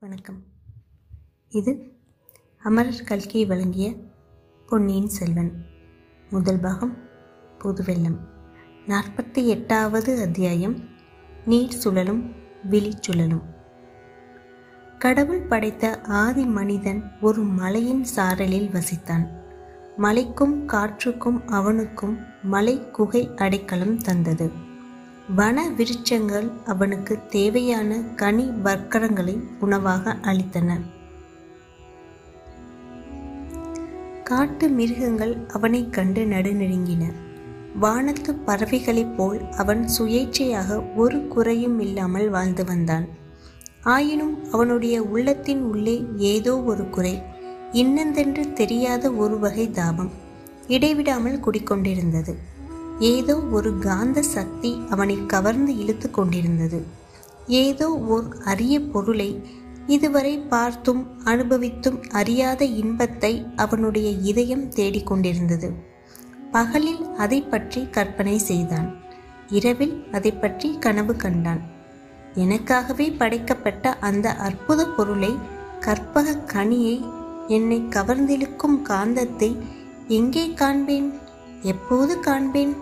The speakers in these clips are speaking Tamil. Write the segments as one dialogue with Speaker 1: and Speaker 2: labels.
Speaker 1: வணக்கம். இது அமரர் கல்கி வழங்கிய பொன்னியின் செல்வன். முதல் பாகம் புதுவெல்லம் நாற்பத்தி எட்டாவது அத்தியாயம் நீர் சுழலும் விழி சுழலும். கடவுள் படைத்த ஆதி மனிதன் ஒரு மலையின் சாரலில் வசித்தான். மலைக்கும் காற்றுக்கும் அவனுக்கும் மலை குகை அடைக்கலம் தந்தது. வன விருட்சங்கள் அவனுக்கு தேவையான கனி வர்க்கரங்களை உணவாக அளித்தன. காட்டு மிருகங்கள் அவனைக் கண்டு நடுநெருங்கின வானத்து பறவைகளைப் போல் அவன் சுயேட்சையாக ஒரு குறையும் இல்லாமல் வாழ்ந்து வந்தான். ஆயினும் அவனுடைய உள்ளத்தின் உள்ளே ஏதோ ஒரு குறை இன்னந்தென்று தெரியாத ஒரு வகை தாபம் இடைவிடாமல் குடிக்கொண்டிருந்தது. ஏதோ ஒரு காந்த சக்தி அவனை கவர்ந்து இழுத்து கொண்டிருந்தது. ஏதோ ஓர் அரிய பொருளை இதுவரை பார்த்தும் அனுபவித்தும் அறியாத இன்பத்தை அவனுடைய இதயம் தேடிக்கொண்டிருந்தது பகலில் அதை பற்றி கற்பனை செய்தான். இரவில் அதை பற்றி கனவு கண்டான். எனக்காகவே படைக்கப்பட்ட அந்த அற்புத பொருளை கற்பக கனியை என்னை கவர்ந்திழுக்கும் காந்தத்தை எங்கே காண்பேன்? எப்போது காண்பேன்?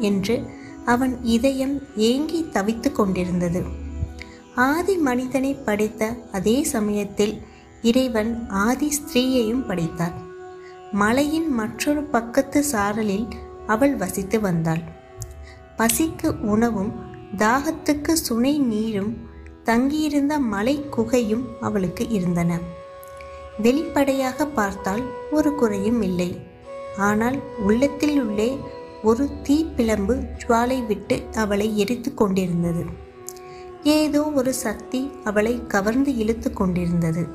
Speaker 1: என்று அவன் இதயம் ஏங்கி தவித்து கொண்டிருந்தது. ஆதி மனிதனை படைத்த அதே சமயத்தில் இறைவன் ஆதி ஸ்திரீயையும் படைத்தார். மலையின் மற்றொரு பக்கத்து சாரலில் அவள் வசித்து வந்தாள். பசிக்கு உணவும் தாகத்துக்கு சுனை நீரும் தங்கியிருந்த மலை குகையும் அவளுக்கு இருந்தன. வெளிப்படையாக பார்த்தால் ஒரு குறையும் இல்லை. ஆனால் உள்ளத்தில் உள்ளே ஒரு தீப்பிளம்பு ஜுவாலை விட்டு அவளை எரித்து கொண்டிருந்தது. ஏதோ ஒரு சக்தி அவளை கவர்ந்து இழுத்து கொண்டிருந்தது.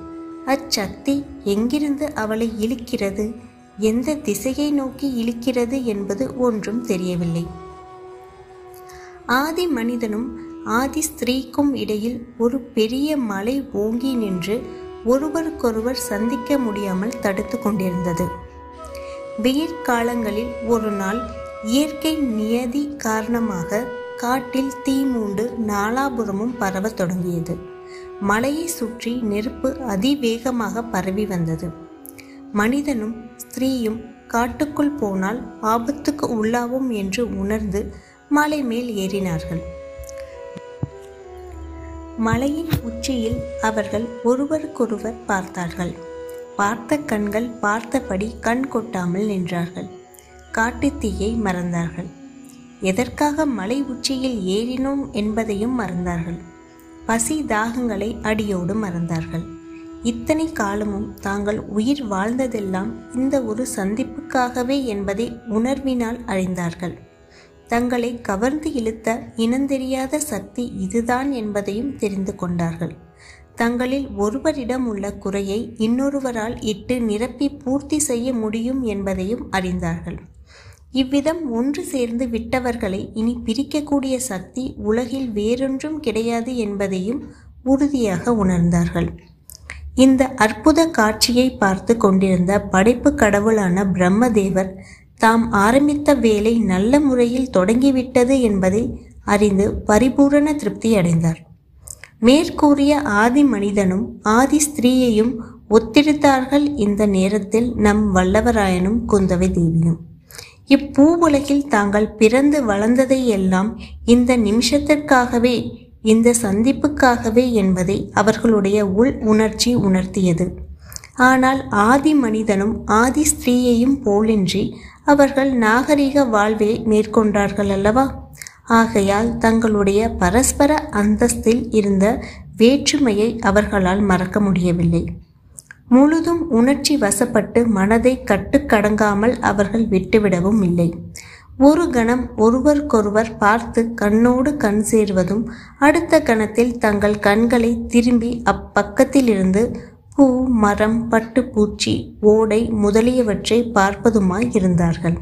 Speaker 1: அச்சக்தி எங்கிருந்து அவளை இழுக்கிறது? எந்த திசையை நோக்கி இழுக்கிறது என்பது ஒன்றும் தெரியவில்லை. ஆதி மனிதனும் ஆதி ஸ்திரீக்கும் இடையில் ஒரு பெரிய மலை ஓங்கி நின்று ஒருவருக்கொருவர் சந்திக்க முடியாமல் தடுத்து கொண்டிருந்தது. வெயிற்காலங்களில் ஒரு நாள் இயற்கை நியதி காரணமாக காட்டில் தீ மூண்டு நாலாபுரமும் பரவத் தொடங்கியது. மலையை சுற்றி நெருப்பு அதிவேகமாக பரவி வந்தது. மனிதனும் ஸ்திரீயும் காட்டுக்குள் போனால் ஆபத்துக்கு உள்ளாவும் என்று உணர்ந்து மலை மேல் ஏறினார்கள். மலையின் உச்சியில் அவர்கள் ஒருவருக்கொருவர் பார்த்தார்கள். பார்த்த கண்கள் பார்த்தபடி கண் கொட்டாமல் நின்றார்கள். காட்டுத்தீயை மறந்தார்கள். எதற்காக மலை உச்சியில் ஏறினோம் என்பதையும் மறந்தார்கள். பசி தாகங்களை அடியோடு மறந்தார்கள். இத்தனை காலமும் தாங்கள் உயிர் வாழ்ந்ததெல்லாம் இந்த ஒரு சந்திப்புக்காகவே என்பதை உணர்வினால் அறிந்தார்கள். தங்களை கவர்ந்து இழுத்த இனந்தெரியாத சக்தி இதுதான் என்பதையும் தெரிந்து கொண்டார்கள். தங்களில் ஒருவரிடம் உள்ள குறையை இன்னொருவரால் இட்டு நிரப்பி பூர்த்தி செய்ய முடியும் என்பதையும் அறிந்தார்கள். இவ்விதம் ஒன்று சேர்ந்து விட்டவர்களை இனி பிரிக்கக்கூடிய சக்தி உலகில் வேறொன்றும் கிடையாது என்பதையும் உறுதியாக உணர்ந்தார்கள். இந்த அற்புத காட்சியை பார்த்து கொண்டிருந்த படைப்பு கடவுளான பிரம்மதேவர் தாம் ஆரம்பித்த வேலை நல்ல முறையில் தொடங்கிவிட்டது என்பதை அறிந்து பரிபூரண திருப்தி அடைந்தார். மேற்கூறிய ஆதி மனிதனும் ஆதி ஸ்திரீயையும் ஒத்திருத்தார்கள் இந்த நேரத்தில் நம் வல்லவராயனும் குந்தவை தேவியும். இப்பூவுலகில் தாங்கள் பிறந்து வளர்ந்ததை எல்லாம் இந்த நிமிஷத்திற்காகவே இந்த சந்திப்புக்காகவே என்பதை அவர்களுடைய உள் உணர்ச்சி உணர்த்தியது. ஆனால் ஆதி மனிதனும் ஆதி ஸ்திரீயையும் போலின்றி அவர்கள் நாகரிக வாழ்வை மேற்கொண்டார்கள் அல்லவா? ஆகையால் தங்களுடைய பரஸ்பர அந்தஸ்தில் இருந்த வேற்றுமையை அவர்களால் மறக்க முடியவில்லை. முழுதும் உணர்ச்சி வசப்பட்டு மனதை கட்டுக்கடங்காமல் அவர்கள் விட்டுவிடவும் இல்லை. ஒரு கணம் ஒருவருக்கொருவர் பார்த்து கண்ணோடு கண் சேர்வதும் அடுத்த கணத்தில் தங்கள் கண்களை திரும்பி அப்பக்கத்திலிருந்து பூ மரம் பட்டு பூச்சி ஓடை முதலியவற்றை பார்ப்பதுமாய் இருந்தார்கள்.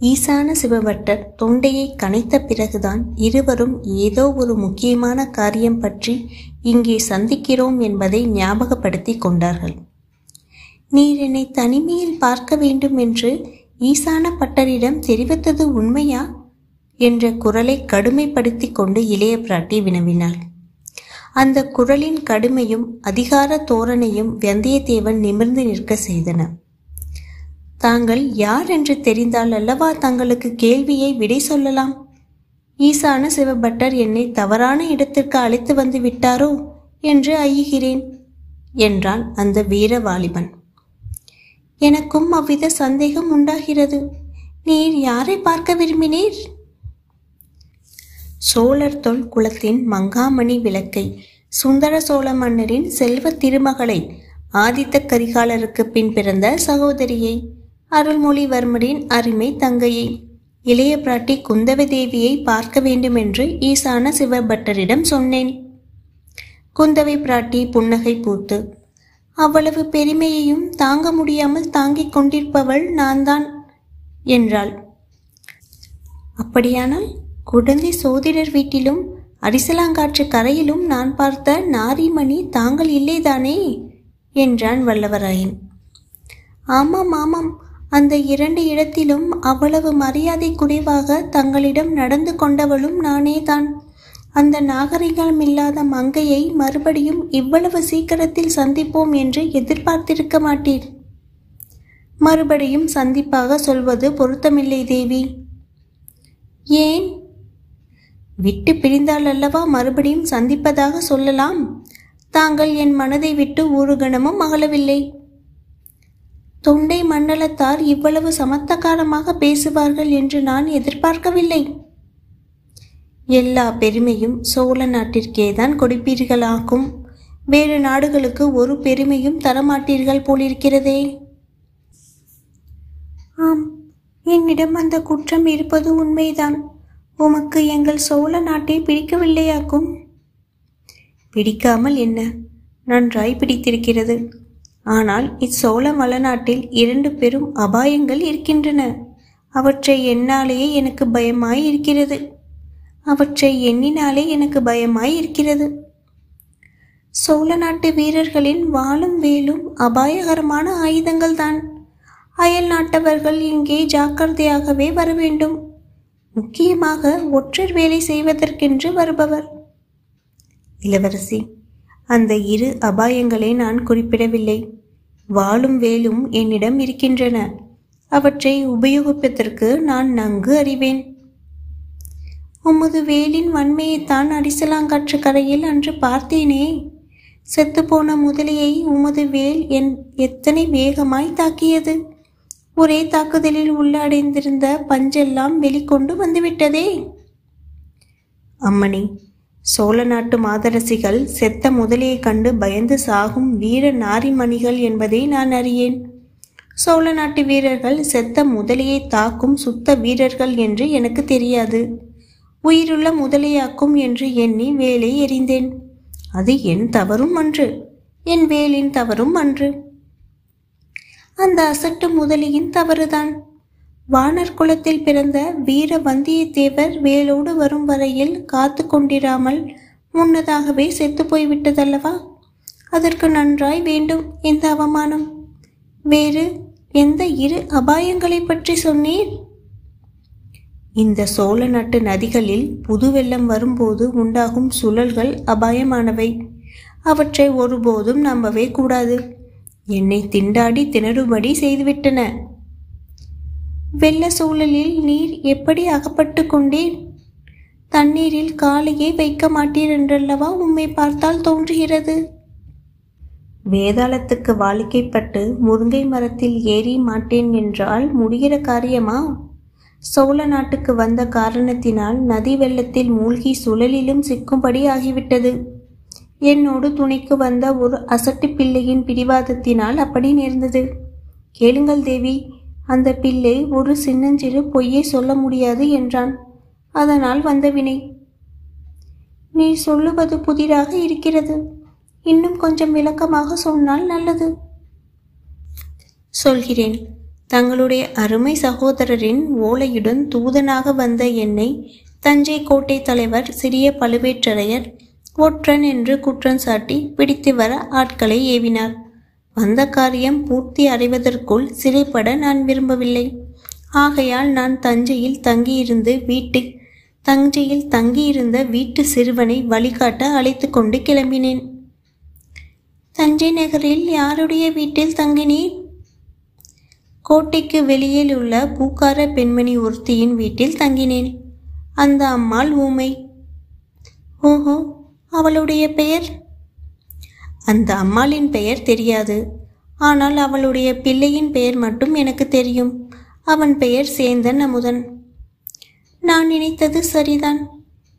Speaker 1: ஈசான சிவபட்டர் தொண்டையை கனைத்த பிறகுதான் இருவரும் ஏதோ ஒரு முக்கியமான காரியம் பற்றி இங்கே சந்திக்கிறோம் என்பதை ஞாபகப்படுத்தி கொண்டார்கள். நீர் என்னை தனிமையில் பார்க்க வேண்டும் என்று ஈசான பட்டரிடம் தெரிவித்தது உண்மையா? என்ற குரலை கடுமைப்படுத்தி கொண்டு இளைய பிராட்டி வினவினாள். அந்த குரலின் கடுமையும் அதிகார தோரணையும் வந்தியத்தேவன் நிமிர்ந்து நிற்க செய்தன. தாங்கள் யார் என்று தெரிந்தால் அல்லவா தங்களுக்கு கேள்வியை விடை சொல்லலாம்? ஈசான சிவபட்டர் என்னை தவறான இடத்திற்கு அழைத்து வந்து விட்டாரோ என்று ஐயுகிறேன் என்றான் அந்த வீர வாலிபன். எனக்கும் அவ்வித சந்தேகம் உண்டாகிறது. நீர் யாரை பார்க்க விரும்பினீர்? சோழர் தொல் குலத்தின் மங்காமணி விளக்கை சுந்தர சோழ மன்னரின் செல்வ திருமகளை ஆதித்த கரிகாலருக்கு பின் பிறந்த சகோதரியை அருள்மொழிவர்மரின் அருமை தங்கையை இளைய பிராட்டி குந்தவை தேவியை பார்க்க வேண்டுமென்று ஈசான சிவபட்டரிடம் சொன்னேன். குந்தவை பிராட்டி புன்னகை பூத்து அவ்வளவு பெருமையையும் தாங்க முடியாமல் தாங்கிக் கொண்டிருப்பவள் நான்தான் என்றாள். அப்படியானால் குடந்தை சோதிடர் வீட்டிலும் அரிசலாங்காற்று கரையிலும் நான் பார்த்த நாரிமணி தாங்கள் இல்லைதானே? என்றான் வல்லவராயன். ஆமாம் ஆமாம். அந்த இரண்டு இடத்திலும் அவ்வளவு மரியாதை குறைவாக தங்களிடம் நடந்து கொண்டவளும் நானேதான். அந்த நாகரிகம் இல்லாத மங்கையை மறுபடியும் இவ்வளவு சீக்கிரத்தில் சந்திப்போம் என்று எதிர்பார்த்திருக்க மாட்டீர். மறுபடியும் சந்திப்பாக சொல்வது பொருத்தமில்லை தேவி. ஏன்? விட்டு பிரிந்தால் அல்லவா மறுபடியும் சந்திப்பதாக சொல்லலாம்? தாங்கள் என் மனதை விட்டு ஒரு கணமும் அகலவில்லை. தொண்டை மண்டலத்தார் இவ்வளவு சமத்தகாரமாக பேசுவார்கள் என்று நான் எதிர்பார்க்கவில்லை. எல்லா பெருமையும் சோழ நாட்டிற்கேதான் கொடுப்பீர்களாக்கும். வேறு நாடுகளுக்கு ஒரு பெருமையும் தரமாட்டீர்கள் போலிருக்கிறதே. ஆம் என்னிடம் அந்த குற்றம் இருப்பது உண்மைதான். உமக்கு எங்கள் சோழ நாட்டை பிடிக்கவில்லையாக்கும்? பிடிக்காமல் என்ன? நன்றாய் பிடித்திருக்கிறது. ஆனால் இச்சோழ வளநாட்டில் இரண்டு பெரும் அபாயங்கள் இருக்கின்றன. அவற்றை என்னாலேயே எனக்கு பயமாய் இருக்கிறது அவற்றை எண்ணினாலே எனக்கு பயமாய் இருக்கிறது சோழ நாட்டு வீரர்களின் வாளும் வேலும் அபாயகரமான ஆயுதங்கள் தான் அயல் நாட்டவர்கள் இங்கே ஜாக்கிரதையாகவே வர வேண்டும் முக்கியமாக ஒற்றர் வேலை செய்வதற்கென்று வருபவர். இளவரசி அந்த இரு அபாயங்களை நான் குறிப்பிடவில்லை. வாளும் வேலும் என்னிடம் இருக்கின்றன. அவற்றை உபயோகிப்பதற்கு நான் நன்கு அறிவேன். உமது வேலின் வன்மையைத்தான் அடிசலாங்காற்று கரையில் அன்று பார்த்தேனே. செத்துப்போன முதலியை உமது வேல் என் எத்தனை வேகமாய் தாக்கியது? ஒரே தாக்குதலில் உள்ளடைந்திருந்த பஞ்செல்லாம் வெளிக்கொண்டு வந்துவிட்டதே. அம்மணி சோழ நாட்டு மாதரசிகள் செத்த முதலியைக் கண்டு பயந்து சாகும் வீர நாரிமணிகள் என்பதை நான் அறியேன். சோழ நாட்டு வீரர்கள் செத்த முதலையை தாக்கும் சுத்த வீரர்கள் என்று எனக்கு தெரியாது. உயிருள்ள முதலையாக்கும் என்று எண்ணி வேலை எறிந்தேன். அது என் தவறும் அன்று என் வேலின் தவறும் அன்று. அந்த அசட்டு முதலியின் தவறுதான். வானர் குலத்தில் பிறந்த வீர வந்தியத்தேவர் வேலோடு வரும் வரையில் காத்து கொண்டிராமல் முன்னதாகவே செத்து போய்விட்டதல்லவா? அதற்கு நன்றாய் வேண்டும் இந்த அவமானம். வேறு எந்த இரு அபாயங்களை பற்றி சொன்னீர்? இந்த சோழ நாட்டு நதிகளில் புது வெள்ளம் வரும்போது உண்டாகும் சுழல்கள் அபாயமானவை. அவற்றை ஒருபோதும் நம்பவே கூடாது. என்னை திண்டாடி திணறுபடி செய்துவிட்டன. வெள்ள சூழலில் நீர் எப்படி அகப்பட்டு கொண்டீர் தண்ணீரில் காலையே வைக்க மாட்டீர் என்றல்லவா உம்மை பார்த்தால் தோன்றுகிறது? வேதாளத்துக்கு வாளிக்கைப்பட்டு முருங்கை மரத்தில் ஏறி மாட்டேன் என்றால் முடிகிற காரியமா? சோழ நாட்டுக்கு வந்த காரணத்தினால் நதி வெள்ளத்தில் மூழ்கி சுழலிலும் சிக்கும்படி ஆகிவிட்டது. என்னோடு துணைக்கு வந்த ஒரு அசட்டு பிள்ளையின் பிடிவாதத்தினால் அப்படி நேர்ந்தது. கேளுங்கள் தேவி அந்த பிள்ளை ஒரு சின்னஞ்சிறு பொய்யை சொல்ல முடியாது என்றான். அதனால் வந்த வினை நீ சொல்லுவது புதிராக இருக்கிறது. இன்னும் கொஞ்சம் விளக்கமாக சொன்னால் நல்லது. சொல்கிறேன். தங்களுடைய அருமை சகோதரரின் ஓலையுடன் தூதனாக வந்த என்னை தஞ்சை கோட்டை தலைவர் சிறிய பழுவேற்றரையர் ஒற்றன் என்று குற்றம் சாட்டி பிடித்து வர ஆட்களை ஏவினார். வந்த காரியம் பூர்த்தி அடைவதற்குள் சிறைப்பட நான் விரும்பவில்லை. ஆகையால் நான் தஞ்சையில் தங்கியிருந்து வீட்டு தஞ்சையில் தங்கியிருந்த வீட்டு சிறுவனை வழிகாட்ட அழைத்து கொண்டு கிளம்பினேன். தஞ்சை நகரில் யாருடைய வீட்டில் தங்கினீர் கோட்டைக்கு வெளியில் உள்ள பூக்கார பெண்மணி ஒருத்தியின் வீட்டில் தங்கினேன். அந்த அம்மாள் ஊமை. ஓஹோ அவளுடைய பெயர்? அந்த அம்மாளின் பெயர் தெரியாது. ஆனால் அவளுடைய பிள்ளையின் பெயர் மட்டும் எனக்கு தெரியும். அவன் பெயர் சேந்தன் அமுதன். நான் நினைத்தது சரிதான்.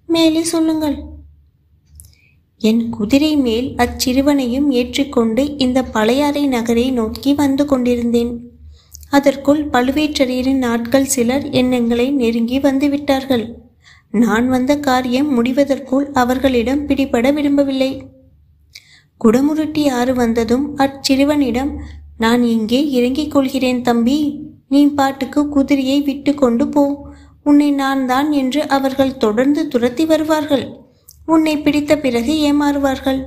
Speaker 1: மேலே சொல்லுங்கள். என் குதிரை மேல் அச்சிறுவனையும் ஏற்றிக்கொண்டு இந்த பழையாறை நகரை நோக்கி வந்து கொண்டிருந்தேன். அதற்குள் பழுவேற்றரையரின் ஆட்கள் சிலர் எண்ணங்களை நெருங்கி வந்து விட்டார்கள். நான் வந்த காரியம் முடிவதற்குள் அவர்களிடம் பிடிபட விரும்பவில்லை. குடமுருட்டி ஆறு வந்ததும் அச்சிறுவனிடம் நான் இங்கே இறங்கிக் கொள்கிறேன் தம்பி. நீ பாட்டுக்கு குதிரையை விட்டு கொண்டு போ. உன்னை நான் தான் என்று அவர்கள் தொடர்ந்து துரத்தி வருவார்கள். உன்னை பிடித்த பிறகு ஏமாறுவார்கள்.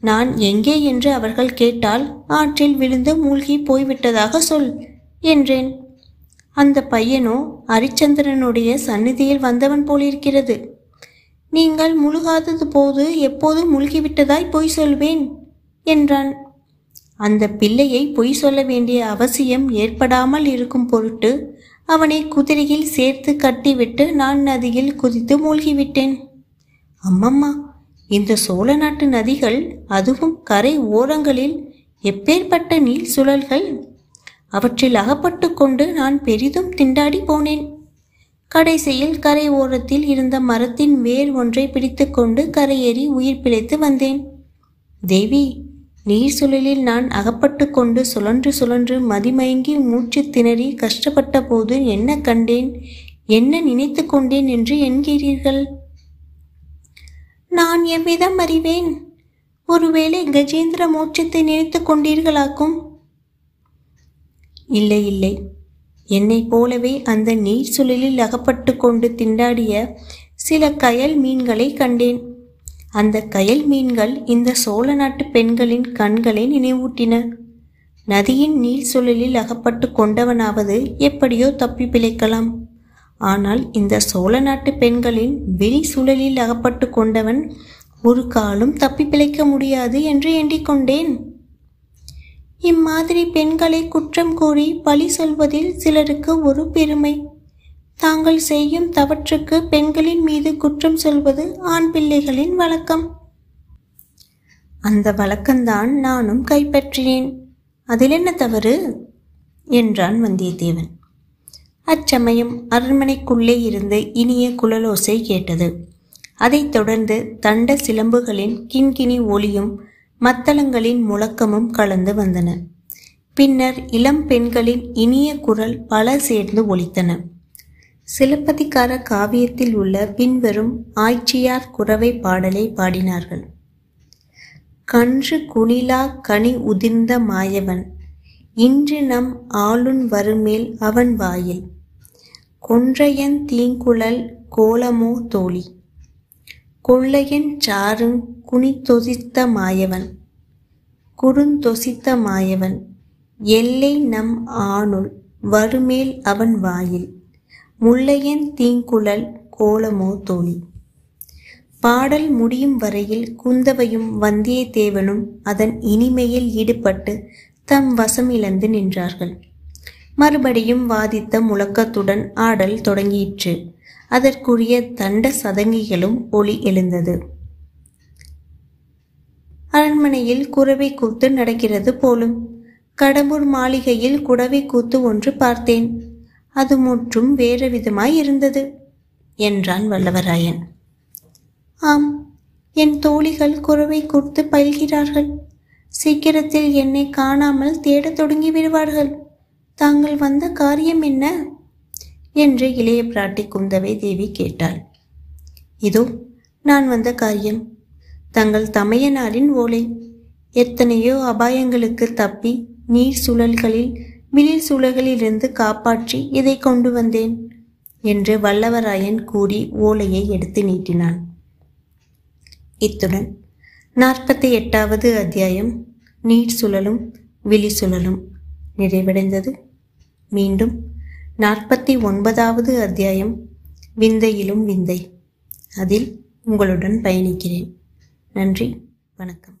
Speaker 1: நான் எங்கே? என்று அவர்கள் கேட்டால் ஆற்றில் விழுந்து மூழ்கி போய்விட்டதாக சொல் என்றேன். அந்த பையனோ ஹரிச்சந்திரனுடைய சந்நிதியில் வந்தவன் போலிருக்கிறது. நீங்கள் முழுகாதது போது எப்போது முழுகிவிட்டதாய் பொய் சொல்வேன் என்றான். அந்த பிள்ளையை பொய் சொல்ல வேண்டிய அவசியம் ஏற்படாமல் இருக்கும் பொருட்டு அவனை குதிரையில் சேர்த்து கட்டிவிட்டு நான் நதியில் குதித்து மூழ்கிவிட்டேன். அம்மம்மா இந்த சோழ நாட்டு நதிகள் அதுவும் கரை ஓரங்களில் எப்பேற்பட்ட நீர் சுழல்கள்? அவற்றில் அகப்பட்டு கொண்டு நான் பெரிதும் திண்டாடி போனேன். கடைசியில் கரை ஓரத்தில் இருந்த மரத்தின் வேர் ஒன்றை பிடித்துக்கொண்டு கரையேறி உயிர் பிழைத்து வந்தேன். தேவி நீர் சுழலில் நான் அகப்பட்டு கொண்டு சுழன்று சுழன்று மதிமயங்கி மூச்சு திணறி கஷ்டப்பட்ட போது என்ன கண்டேன்? என்ன நினைத்து கொண்டேன் என்று என்கிறீர்கள் நான் எவ்விதம் அறிவேன்? ஒருவேளை கஜேந்திர மோட்சத்தை நினைத்து கொண்டீர்களாக்கும்? இல்லை இல்லை. என்னைப் போலவே அந்த நீர் சுழலில் அகப்பட்டு கொண்டு திண்டாடிய சில கயல் மீன்களை கண்டேன். அந்த கயல் மீன்கள் இந்த சோழ நாட்டு பெண்களின் கண்களை நினைவூட்டின. நதியின் நீர் சுழலில் அகப்பட்டு கொண்டவனாவது எப்படியோ தப்பி பிழைக்கலாம். ஆனால் இந்த சோழ நாட்டு பெண்களின் வெளி சுழலில் அகப்பட்டு கொண்டவன் ஒரு காலும் தப்பி பிழைக்க முடியாது என்று எண்ணிக்கொண்டேன் இம்மாதிரி பெண்களை குற்றம் கூறி பழி சொல்வதில் சிலருக்கு ஒரு பெருமை. தாங்கள் செய்யும் தவற்றுக்கு பெண்களின் மீது குற்றம் சொல்வது ஆண் பிள்ளைகளின் வழக்கம். அந்த வழக்கம்தான் நானும் கைப்பற்றினேன். அதில் என்ன தவறு? என்றான் வந்தியத்தேவன். அச்சமயம் அரண்மனைக்குள்ளே இருந்து இனிய குழலோசை கேட்டது. அதைத் தொடர்ந்து தண்ட சிலம்புகளின் கிண்கிணி ஒளியும் மத்தளங்களின் முழக்கமும் கலந்து வந்தன. பின்னர் இளம் பெண்களின் இனிய குரல் பல சேர்ந்து ஒலித்தன. சிலப்பதிகார காவியத்தில் உள்ள பின்வரும் ஆய்ச்சியார் குறவை பாடலை பாடினார்கள். கன்று குணிலா கனி உதிர்ந்த மாயவன் இன்று நம் ஆளுன் வருமேல் அவன் வாயில். கொன்றையன் தீங்குழல் கோலமோ தோழி. கொள்ளையன் சாருங் குனித்தொசித்த மாயவன் குறுந்தொசித்த மாயவன் எல்லை நம் ஆணுள் வருமேல் அவன் வாயில் முள்ளையன் தீங்குழல் கோலமோ தோழி. பாடல் முடியும் வரையில் குந்தவையும் வந்தியத்தேவனும் அதன் இனிமையில் ஈடுபட்டு தம் வசம் இழந்து நின்றார்கள். மறுபடியும் வாதித்த முழக்கத்துடன் ஆடல் தொடங்கிற்று. அதற்குரிய தண்ட சதங்கிகளும் ஒளி எழுந்தது. அரண்மனையில் குறவை கூத்து நடக்கிறது போலும் கடம்பூர் மாளிகையில் குடவை கூத்து ஒன்று பார்த்தேன். அது முற்றும் வேறு விதமாய் இருந்தது என்றான் வல்லவராயன். ஆம் என் தோழிகள் குறவை கூத்து பயில்கிறார்கள். சீக்கிரத்தில் என்னை காணாமல் தேடத் தொடங்கி விடுவார்கள். தாங்கள் வந்த காரியம் என்ன? என்று இளைய பிராட்டி குந்தவை தேவி கேட்டாள். இதோ நான் வந்த காரியம். தங்கள் தமையனாரின் ஓலை. எத்தனையோ அபாயங்களுக்கு தப்பி நீர் சுழல்களில் மிளிர் சுழல்களிலிருந்து காப்பாற்றி இதை கொண்டு வந்தேன் என்று வல்லவராயன் கூறி ஓலையை எடுத்து நீட்டினான். இத்துடன் நாற்பத்தி எட்டாவது அத்தியாயம் நீர் சுழலும் விழி சுழலும் நிறைவடைந்தது. மீண்டும் நாற்பத்தி ஒன்பதாவது அத்தியாயம் விந்தையிலும் விந்தை. அதில் உங்களுடன் பயணிக்கிறேன். நன்றி வணக்கம்.